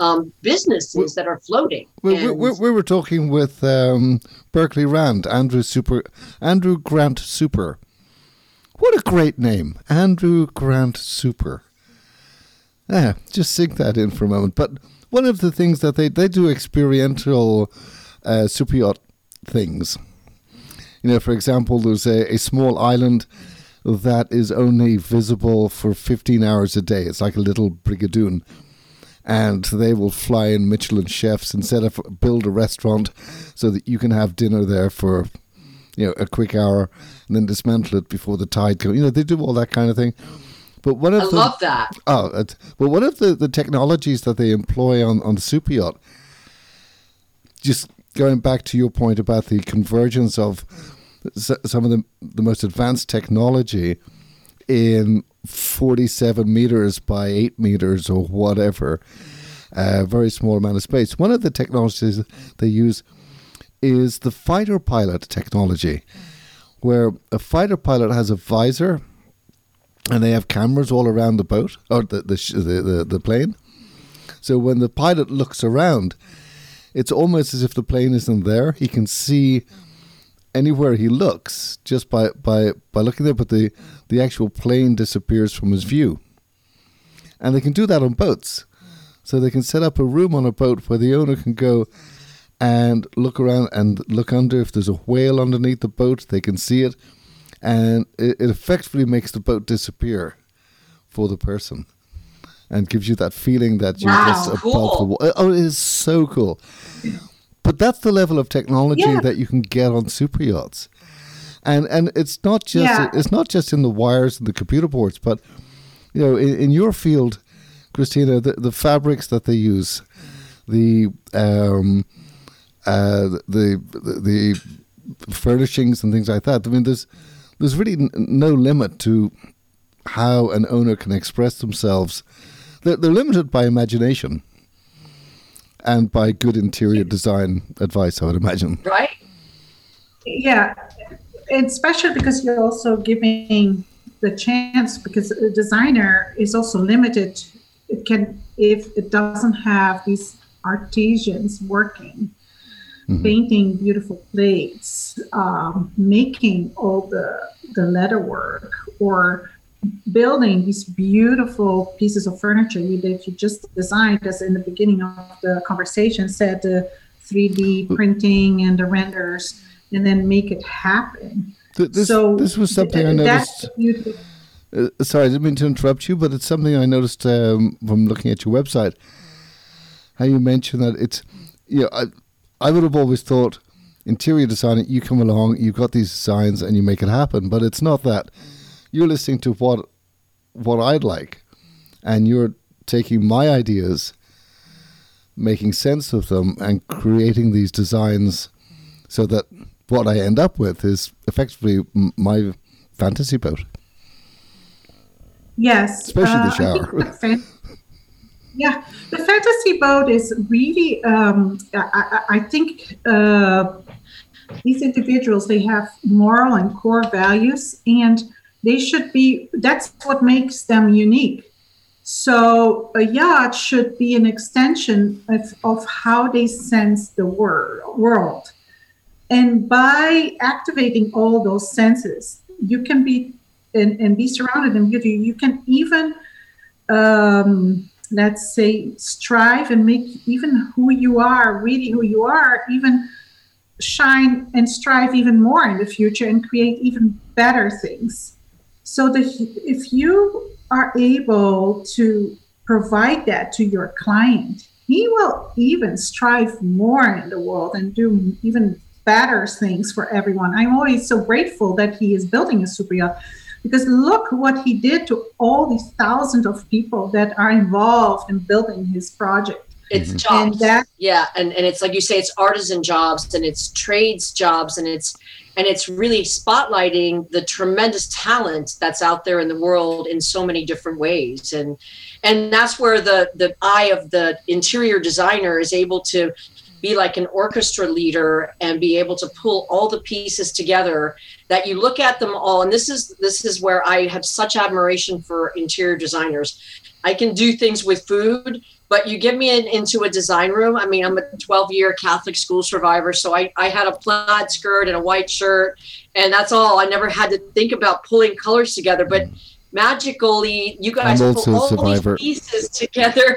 um, businesses that are floating. we, we, we, we were talking with um, Berkeley Rand, Andrew Super, Andrew Grant Super, What a great name, Andrew Grant Super. Yeah, just sink that in for a moment. But one of the things that they, they do experiential uh, super yacht things. You know, for example, there's a, a small island that is only visible for 15 hours a day. It's like a little brigadoon. And they will fly in Michelin chefs and set up, build a restaurant so that you can have dinner there for, you know, a quick hour and then dismantle it before the tide comes. You know, they do all that kind of thing. But one of I the, love that. Oh, well, one of the, the technologies that they employ on, on the super yacht, just going back to your point about the convergence of s- some of the, the most advanced technology in 47 meters by 8 meters or whatever, a very small amount of space. One of the technologies they use is the fighter pilot technology, where a fighter pilot has a visor and they have cameras all around the boat or the the, the, the, the plane. So when the pilot looks around, it's almost as if the plane isn't there. He can see anywhere he looks just by, by, by looking there, but the, the actual plane disappears from his view. And they can do that on boats. So they can set up a room on a boat where the owner can go and look around and look under. If there's a whale underneath the boat, they can see it. And it, it effectively makes the boat disappear for the person and gives you that feeling that you're Wow, just above the cool. water. Oh, it is so cool. But that's the level of technology Yeah. that you can get on super yachts. And and it's not just Yeah. it's not just in the wires and the computer boards, but you know, in, in your field, Christina, the, the fabrics that they use, the um, uh, the, the the furnishings and things like that. I mean, there's there's really n- no limit to how an owner can express themselves. They're, they're limited by imagination and by good interior design advice, I would imagine. Right? Yeah, and especially because you're also giving the chance because a designer is also limited. It can if it doesn't have these artisans working, painting beautiful plates, um, making all the the letter work, or building these beautiful pieces of furniture you, that you just designed, as in the beginning of the conversation said, the 3D printing and the renders, and then make it happen. Th- This, so this was something I th- that's noticed. Uh, sorry, I didn't mean to interrupt you, but it's something I noticed um, from looking at your website. How you mentioned that it's, you know, I, I would have always thought interior design, you come along, you've got these designs and you make it happen, but it's not that. You're listening to what what I'd like, and you're taking my ideas, making sense of them, and creating these designs so that what I end up with is effectively my fantasy boat. Yes, Especially the uh, think shower. Yeah, the fantasy boat is really. Um, I, I, I think uh, these individuals they have moral and core values, and they should be. That's what makes them unique. So a yacht should be an extension of, of how they sense the wor- world. And by activating all those senses, you can be and, and be surrounded in beauty. You can even, um, let's say, strive and make even who you are, really who you are, even shine and strive even more in the future and create even better things. So that if you are able to provide that to your client, he will even strive more in the world and do even better things for everyone. I'm always so grateful that he is building a super yacht because look what he did to all these thousands of people that are involved in building his project. It's mm-hmm. And jobs. that yeah, and, and it's like you say, it's artisan jobs and it's trades jobs and it's and it's really spotlighting the tremendous talent that's out there in the world in so many different ways. And and that's where the the eye of the interior designer is able to be like an orchestra leader and be able to pull all the pieces together that you look at them all and this is this is where i have such admiration for interior designers. I can do things with food but you get me in, into a design room. I mean i'm a 12 year catholic school survivor so I, I had a plaid skirt and a white shirt and that's all. I never had to think about pulling colors together but magically you guys pull all these pieces together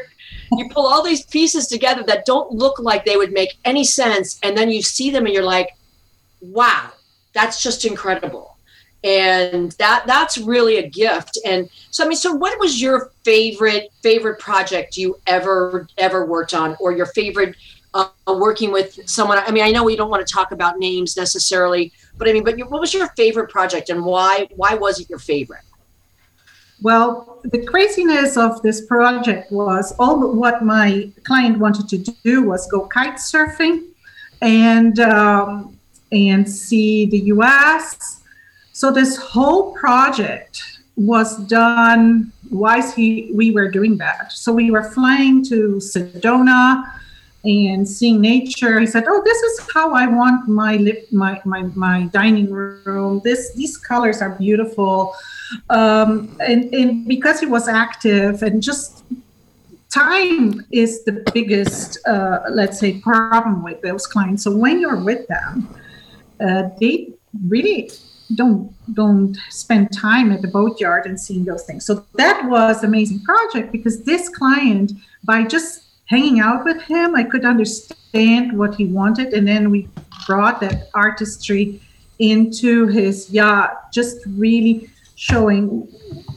you pull all these pieces together that don't look like they would make any sense and then you see them and you're like wow that's just incredible. And that that's really a gift. And so i mean so what was your favorite favorite project you ever ever worked on or your favorite uh, working with someone? I mean i know we don't want to talk about names necessarily but i mean but your, what was your favorite project and why why was it your favorite Well, the craziness of this project was all what my client wanted to do was go kite surfing and um, and see the U.S. So this whole project was done whilst he, we were doing that. So we were flying to Sedona and seeing nature. He said, "Oh, this is how I want my lip, my, my my dining room. This these colors are beautiful." Um, and, and because he was active and just time is the biggest, uh, let's say, problem with those clients. So when you're with them, uh, they really don't don't spend time at the boatyard and seeing those things. So that was amazing project because this client, by just hanging out with him, I could understand what he wanted, and then we brought that artistry into his yacht, just really showing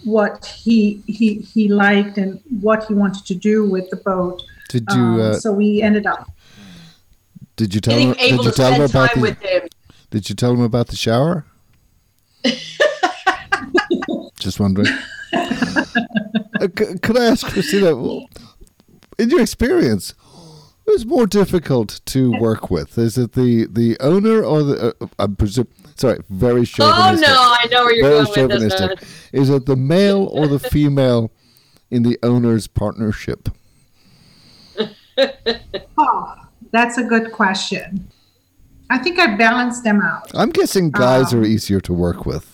what he he he liked and what he wanted to do with the boat. Did you Um, uh, so we ended up. did you tell getting him did you to tell him about the him did you tell him about the shower? Just wondering. Uh, c- could I ask Christina, in your experience, who's more difficult to work with? Is it the the owner or the? Uh, I'm presume. Sorry, very short. oh chauvinistic. no i know where you're very going with this chauvinistic. Is it the male or the female in the owner's partnership? Oh, that's a good question. I think I balanced them out. I'm guessing guys Um, are easier to work with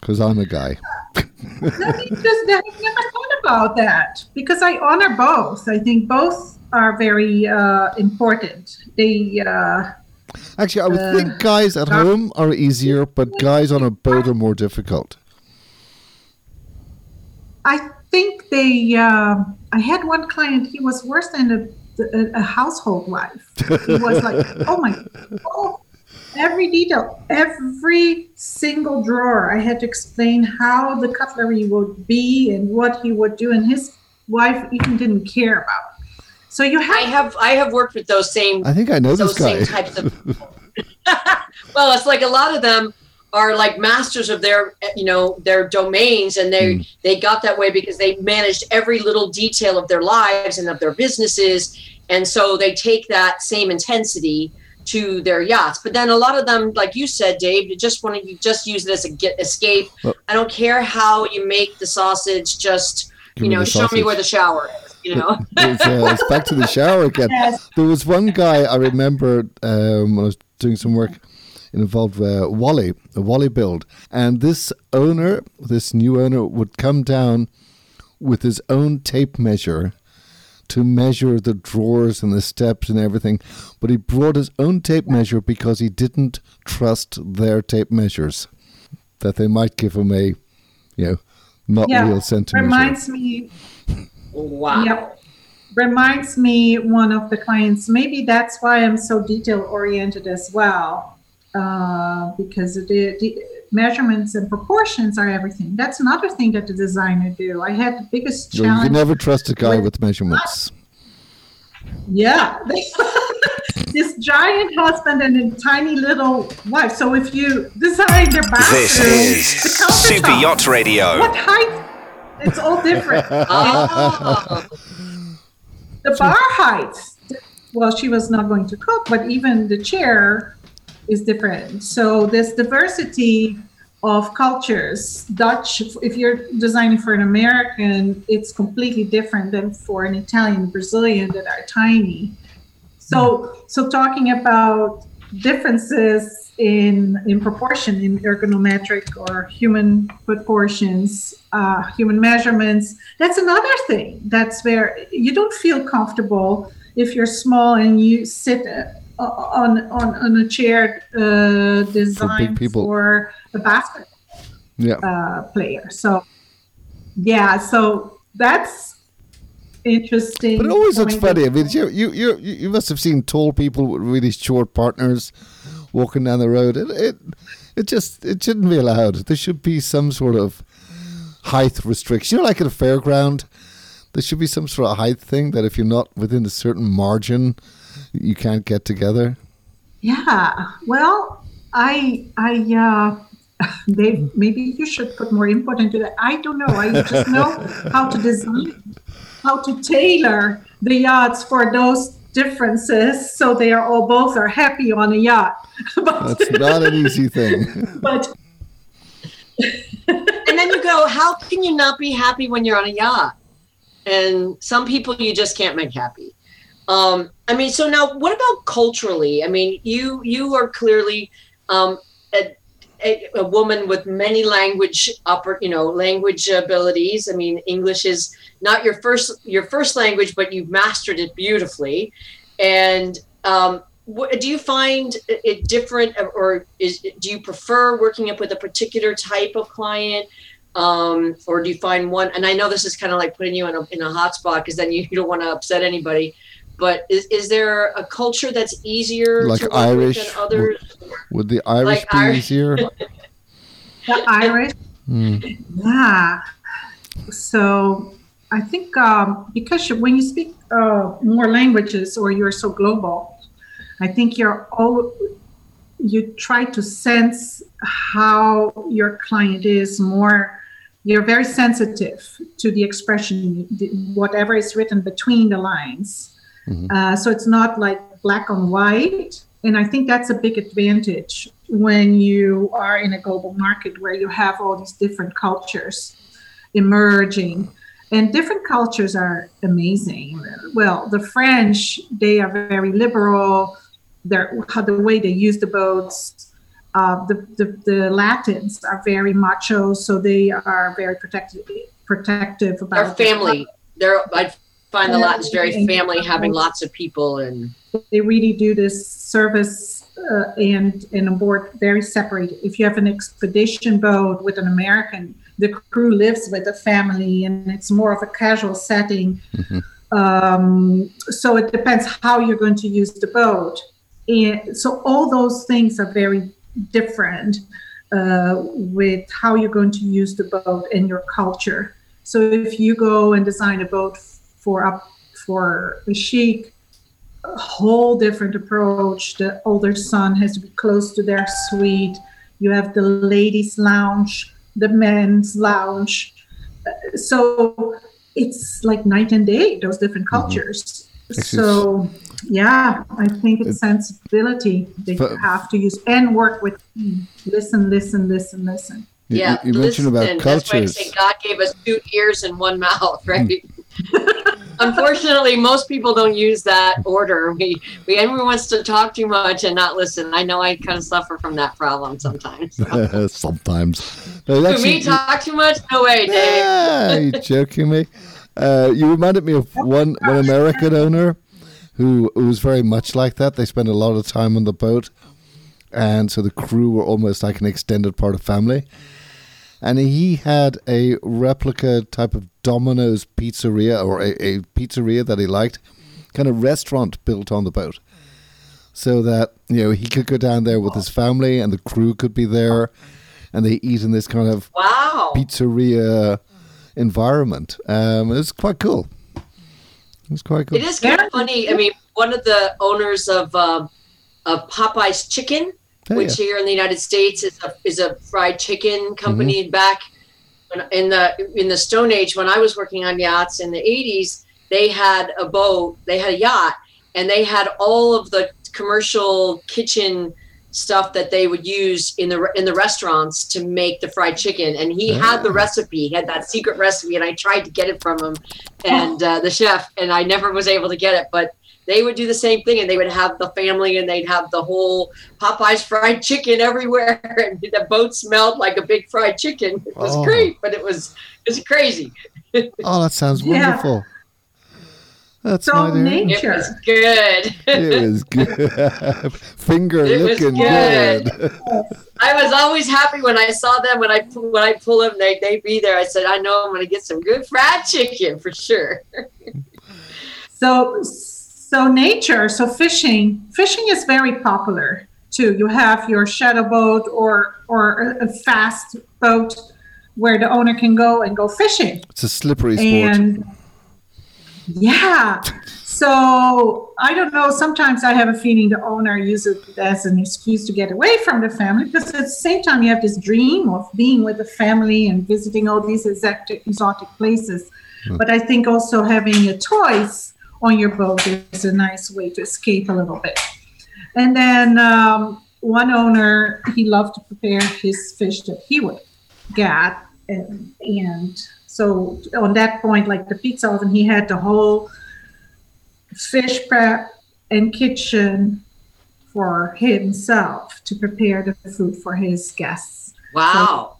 because I'm a guy. Let me just I never thought about that because I honor both. I think both are very uh, important. They uh, Actually, I would Uh, think guys at not- home are easier, but guys on a boat are more difficult. I think they. Uh, I had one client. He was worse than a, a, a household wife. He was like, oh my, oh, every detail, every single drawer. I had to explain how the cutlery would be and what he would do, and his wife even didn't care about. it. So you have. i have i have worked with those same I think I know those this guy. same types of well it's like a lot of them are like masters of their you know their domains and they Hmm. they got that way because they managed every little detail of their lives and of their businesses and so they take that same intensity to their yachts but then a lot of them like you said dave you just want to you just use it as a get escape Well- i don't care how you make the sausage just you know the show me where the shower is you know it's, uh, it's back to the shower again. Yes. There was one guy I remember um, when I was doing some work. Involved uh, Wally, a Wally build, and this owner, this new owner, would come down with his own tape measure to measure the drawers and the steps and everything. But he brought his own tape measure because he didn't trust their tape measures, that they might give him a, you know, not Yeah, real centimeter. reminds me wow Yep. Reminds me one of the clients. Maybe that's why I'm so detail oriented as well, uh, because the, the measurements and proportions are everything. That's another thing that the designer do. I had the biggest You, know, you can never trust a guy with- with measurements. yeah. this giant husband and a tiny little wife. So if you design their bathroom, This is the Super Yacht Radio. What height? It's all different. oh. the bar height well she was not going to cook but even the chair is different so this diversity of cultures dutch if you're designing for an american it's completely different than for an italian brazilian that are tiny So, so talking about differences in in proportion in ergonometric or human proportions, uh, human measurements. That's another thing. That's where you don't feel comfortable if you're small and you sit uh, on on, on a chair uh, designed for, for a basketball yeah. uh, player. So yeah, so that's interesting. But it always looks funny. I mean, you, you you you must have seen tall people with really short partners walking down the road. It it it just it shouldn't be allowed. There should be some sort of height restriction. You know, like at a fairground, there should be some sort of height thing that if you're not within a certain margin, you can't get together. Yeah. Well, I I uh Dave, maybe you should put more input into that. I don't know. I just know how to design, how to tailor the yachts for those differences so they are all both are happy on a yacht. but, That's not an easy thing. But and then you go, how can you not be happy when you're on a yacht? And some people you just can't make happy. Um, I mean, so now what about culturally? I mean, you you are clearly um, a, a, a, woman with many language upper, you know, language abilities. I mean, English is not your first your first language, but you've mastered it beautifully. And um, what, do you find it different, or is do you prefer working up with a particular type of client? Um, or do you find one? And I know this is kind of like putting you in a in a hot spot because then you, you don't want to upset anybody but is, is there a culture that's easier like Irish than others? Would, the Irish like be Irish? easier? the Irish, mm. yeah. So I think um, because when you speak uh, more languages or you're so global, I think you're all you try to sense how your client is more you're very sensitive to the expression whatever is written between the lines Mm-hmm. Uh, so it's not like black on white. And I think that's a big advantage when you are in a global market where you have all these different cultures emerging. And different cultures are amazing. Well, the French, they are very liberal. They're, how the way they use the boats. Uh, the, the, the Latins are very macho, so they are very protective protective about their family. They're I find the Latins very family, having lots of people, and they really do this service uh, and and aboard very separated. If you have an expedition boat with an American, the crew lives with the family, and it's more of a casual setting. Mm-hmm. Um, so it depends how you're going to use the boat, and so all those things are very different uh, with how you're going to use the boat and your culture. So if you go and design a boat for up for a sheik a whole different approach the older son has to be close to their suite you have the ladies lounge the men's lounge so it's like night and day those different mm-hmm. cultures mm-hmm. so yeah i think it's sensibility that you have to use and work with listen listen listen listen yeah you, you mentioned about cultures That's why I say god gave us two ears and one mouth right mm. Unfortunately, most people don't use that order. We, we everyone wants to talk too much and not listen. I know I kind of suffer from that problem sometimes. So. sometimes. No, to me, talk too much? No way, Dave. Yeah, you joking me? Uh, you reminded me of one one American owner who, who was very much like that. They spent a lot of time on the boat, and so the crew were almost like an extended part of family and he had a replica type of Domino's pizzeria or a, a, pizzeria that he liked, kind of restaurant built on the boat, so that you know he could go down there with his family and the crew could be there, and they eat in this kind of wow pizzeria environment. Um, it's quite cool. It's quite cool. It is kind of funny. I mean, one of the owners of um, of Popeye's Chicken oh, which yeah. here in the United States is a, is a fried chicken company mm-hmm. back in the in the Stone Age when I was working on yachts in the 80s. They had a boat, they had a yacht, and they had all of the commercial kitchen stuff that they would use in the in the restaurants to make the fried chicken and he had the ah. recipe he had that secret recipe and i tried to get it from him and uh, the chef and i never was able to get it but they would do the same thing and they would have the family and they'd have the whole Popeyes fried chicken everywhere and the boat smelled like a big fried chicken. It was Oh. great, but it was it was crazy. Oh, that sounds Yeah. wonderful. That's So nature- It was good. It was good. Finger It was looking good. good. I was always happy when I saw them when I when I pull them they they be there. I said I know I'm going to get some good fried chicken for sure. So, so nature, so fishing, fishing is very popular too. You have your shadow boat or or a, fast boat where the owner can go and go fishing. It's a slippery sport. And yeah, so I don't know. Sometimes I have a feeling the owner uses it as an excuse to get away from the family because at the same time you have this dream of being with the family and visiting all these exotic, exotic places. Hmm. But I think also having a toys on your boat is a nice way to escape a little bit. And then um, one owner, he loved to prepare his fish that he would get. And, and so on that point, like the pizza oven, he had the whole fish prep and kitchen for himself to prepare the food for his guests. Wow.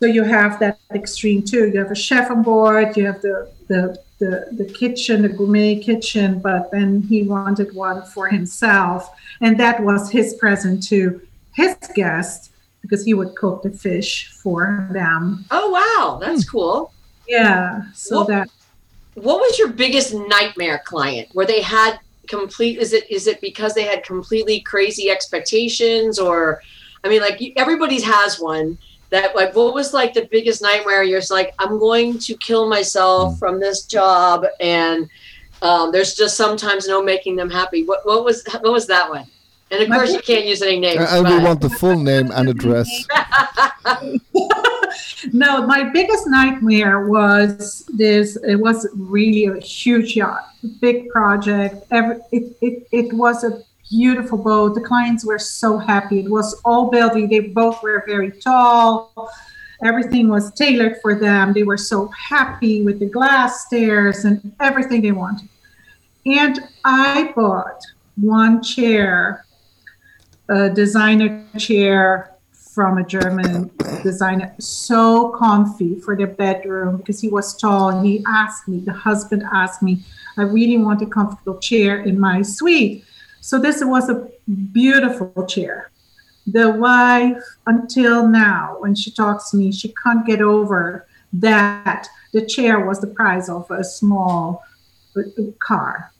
So you have that extreme too. You have a chef on board. You have the the the, the kitchen, the gourmet kitchen. But then he wanted one for himself, and that was his present to his guests because he would cook the fish for them. Oh wow, that's hmm. cool. Yeah. So Well- that What was your biggest nightmare client where they had complete is it is it because they had completely crazy expectations or I mean like you- everybody's has one that like what was like the biggest nightmare you're just like I'm going to kill myself from this job and um, there's just sometimes no making them happy. What what was what was that one? And of My course you can't use any names. And we but- want the full name and address. no, my biggest nightmare was this. It was really a huge yacht, big project. Every it, it, it was a beautiful boat. The clients were so happy. It was all building. They both were very tall. Everything was tailored for them. They were so happy with the glass stairs and everything they wanted. And I bought one chair, a designer chair from a German designer, so comfy for their bedroom because he was tall. And he asked me, the husband asked me, I really want a comfortable chair in my suite. So this was a beautiful chair. The wife, until now, when she talks to me, she can't get over that the chair was the price of a small uh, car.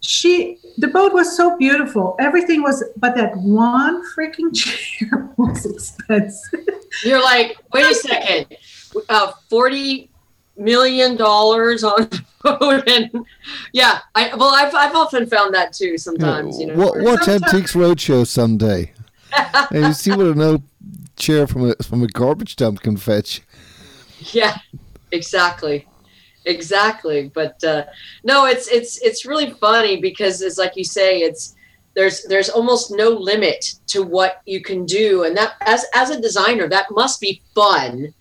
She, the boat was so beautiful. Everything was, but that one freaking chair was expensive. You're like, wait a second, uh, forty million dollars on the boat, and yeah, I well, I've I've often found that too. Sometimes, you know. Wa- watch Sometimes- Antiques Roadshow someday, and you see what an old chair from a from a garbage dump can fetch. Yeah, exactly, exactly. But uh, no, it's it's it's really funny because it's like you say, it's there's there's almost no limit to what you can do, and that as as a designer, that must be fun.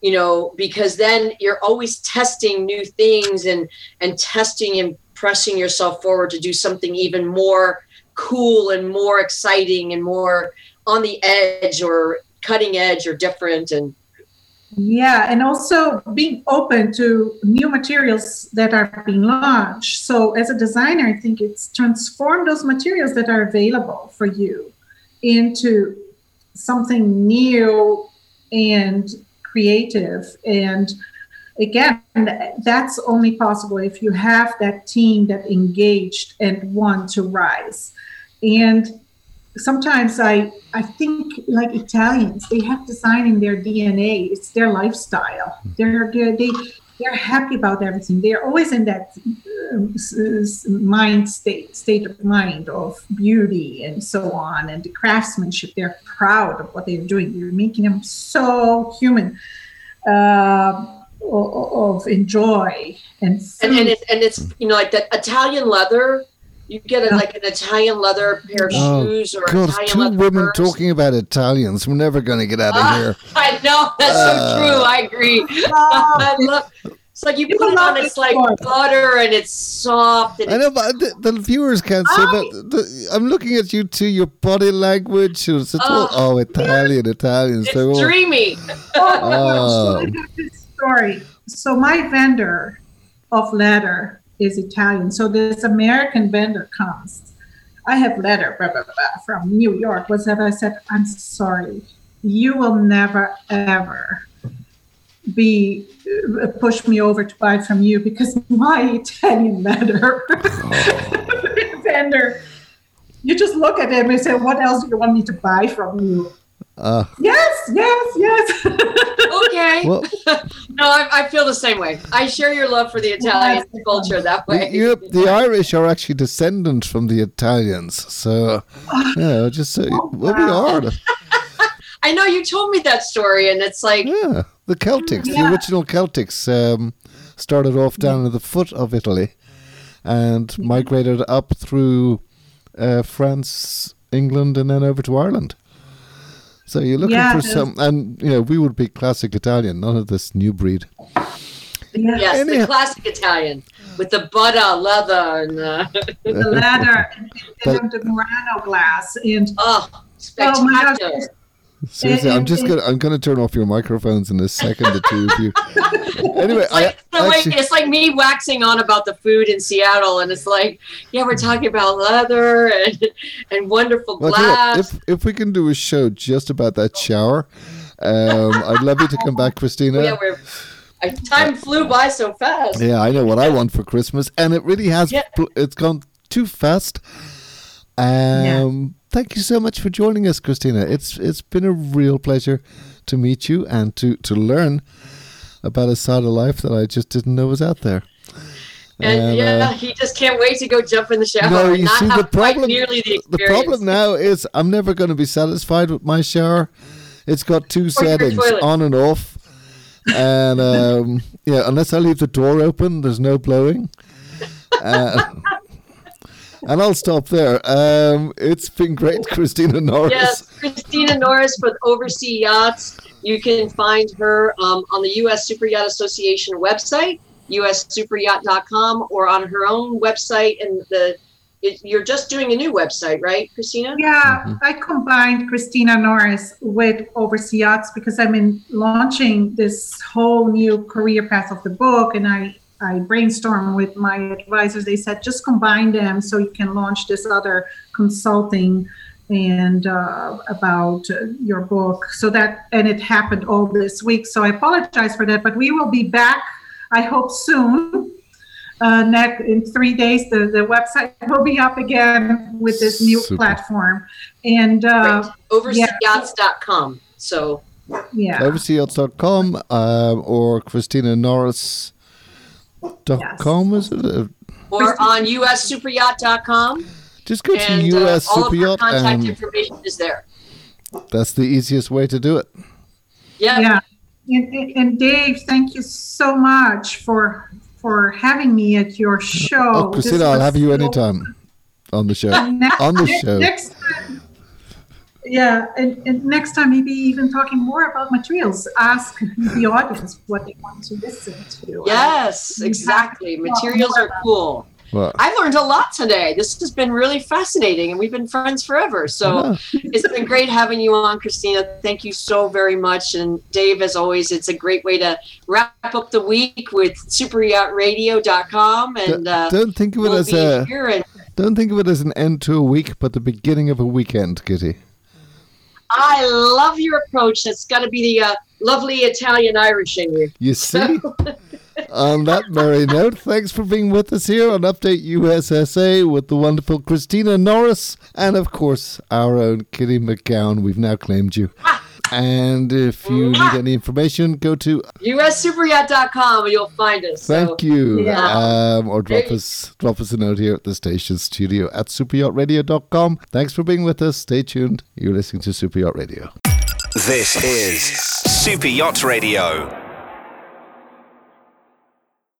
You know, because then you're always testing new things and and testing and pressing yourself forward to do something even more cool and more exciting and more on the edge or cutting edge or different and Yeah, and also being open to new materials that are being launched. So, as a designer, I think it's transform those materials that are available for you into something new and creative. And again, that's only possible if you have that team that engaged and want to rise. And sometimes I I think like Italians, they have design in their DNA. It's their lifestyle. Hmm. They're they're they they're happy about everything. They're always in that mind state state of mind of beauty and so on, and the craftsmanship. They're proud of what they're doing. You're making them so human. Um, o- of enjoy and and, and, it, and it's you know like that Italian leather. You get a, Yeah. like an Italian leather pair of Oh, shoes or God, Italian two leather women purse. talking about Italians. We're never going to get out of Ah, here. I know that's Uh, so true. I agree. Oh, I love It's like you You put it on, it's like one. butter and it's soft. And I it's, know, but the, the viewers can't see. But the, I'm looking at you too. Your body language. It's, it's all, Oh. oh Italian, Italian, Italians. it's They're all, dreamy. Oh, oh, oh. so oh. I got this story. So my vendor of letter is Italian. So this American vendor comes. I have letter blah, blah, blah, from New York. Whatever. I said, I'm sorry. You will never ever be uh, push me over to buy from you because my Italian letter vendor. You just look at him and say, "What else do you want me to buy from you?" uh, Yes, yes, yes. Okay. well, no, I, I feel the same way. I share your love for the Italian culture that the, way. you, the Irish are actually descendants from the Italians. So, you know, just so, well, we are. The- I know you told me that story, and it's like, Yeah, the Celtics, the original Celtics, um, started off down at the foot of Italy and migrated up through uh, France, England, and then over to Ireland. So you're looking Yeah, for there's- some, and you know, we would be classic Italian, none of this new breed. Yeah. yes, Anyhow- the classic Italian with the butter, leather, and uh, the leather and, But- the Murano glass and oh, oh my spectacular. gosh Seriously, I'm just gonna, I'm gonna turn off your microphones in a second, the two of you. Anyway, It's like, I actually, it's like me waxing on about the food in Seattle, and it's like, yeah, we're talking about leather and and wonderful well, glass. if if we can do a show just about that shower, um, I'd love you to come back, Christina. yeah, we're. I, time flew by so fast. Yeah, I know what I want for Christmas, and it really has. Yeah. It's gone too fast. Um, Thank you so much for joining us, Christina. It's it's been a real pleasure to meet you and to to learn about a side of life that I just didn't know was out there. And, yeah, uh, he just can't wait to go jump in the shower No, and you see, the problem- the the problem now is I'm never going to be satisfied with my shower. It's got two Or settings, on and off. And um, yeah, unless I leave the door open, there's no blowing. Uh, and I'll stop there. Um, it's been great, Christina Norris. Yes, Christina Norris with Oversea Yachts. You can find her um, on the U.S. Super Yacht Association website, ussuperyacht.com, or on her own website. And the it, you're just doing a new website, right, Christina? Yeah, Mm-hmm. I combined Christina Norris with Oversea Yachts because I'm in launching this whole new career path of the book, and I I brainstormed with my advisors. They said just combine them so you can launch this other consulting and uh, about uh, your book. So that and it happened all this week. So I apologize for that, but we will be back. I hope soon. Uh, next in three days, the, the website will be up again with this new Super. platform. And uh, Right. Overseayachts.com. So yeah, overseayachts.com um, or christinanorris.com, is it? Uh, or on ussuperyacht.com. just go to And uh, US all of Super her Yacht contact and information is there. that's the easiest way to do it. Yeah. yeah. And, and- and Dave, thank you so much for for having me at your show. Oh, This Christina, I'll have you so- anytime on the show. On the show. Next time, yeah, and, and next time maybe even talking more about materials. Ask the audience what they want to listen to. Yes, exactly. Materials are cool. Well, I've learned a lot today. This has been really fascinating, and we've been friends forever. So it's been great having you on, Christina. Thank you so very much. And Dave, as always, it's a great way to wrap up the week with superyachtradio.com. And uh, don't think of it we'll as a. And don't think of it as an end to a week, but the beginning of a weekend, Kitty. I love your approach. That's got to be the uh, lovely Italian Irish in you. You see? on that merry note, thanks for being with us here on Update USSA with the wonderful Christina Norris and, of course, our own Kitty McGowan. We've now claimed you. And if you need any information, go to USSuperyacht.com and you'll find us. So, thank you, Yeah. um, or drop There you- us drop us a note here at the station studio at superyachtradio.com. Thanks for being with us. Stay tuned. You're listening to Super Yacht Radio. This is Super Yacht Radio.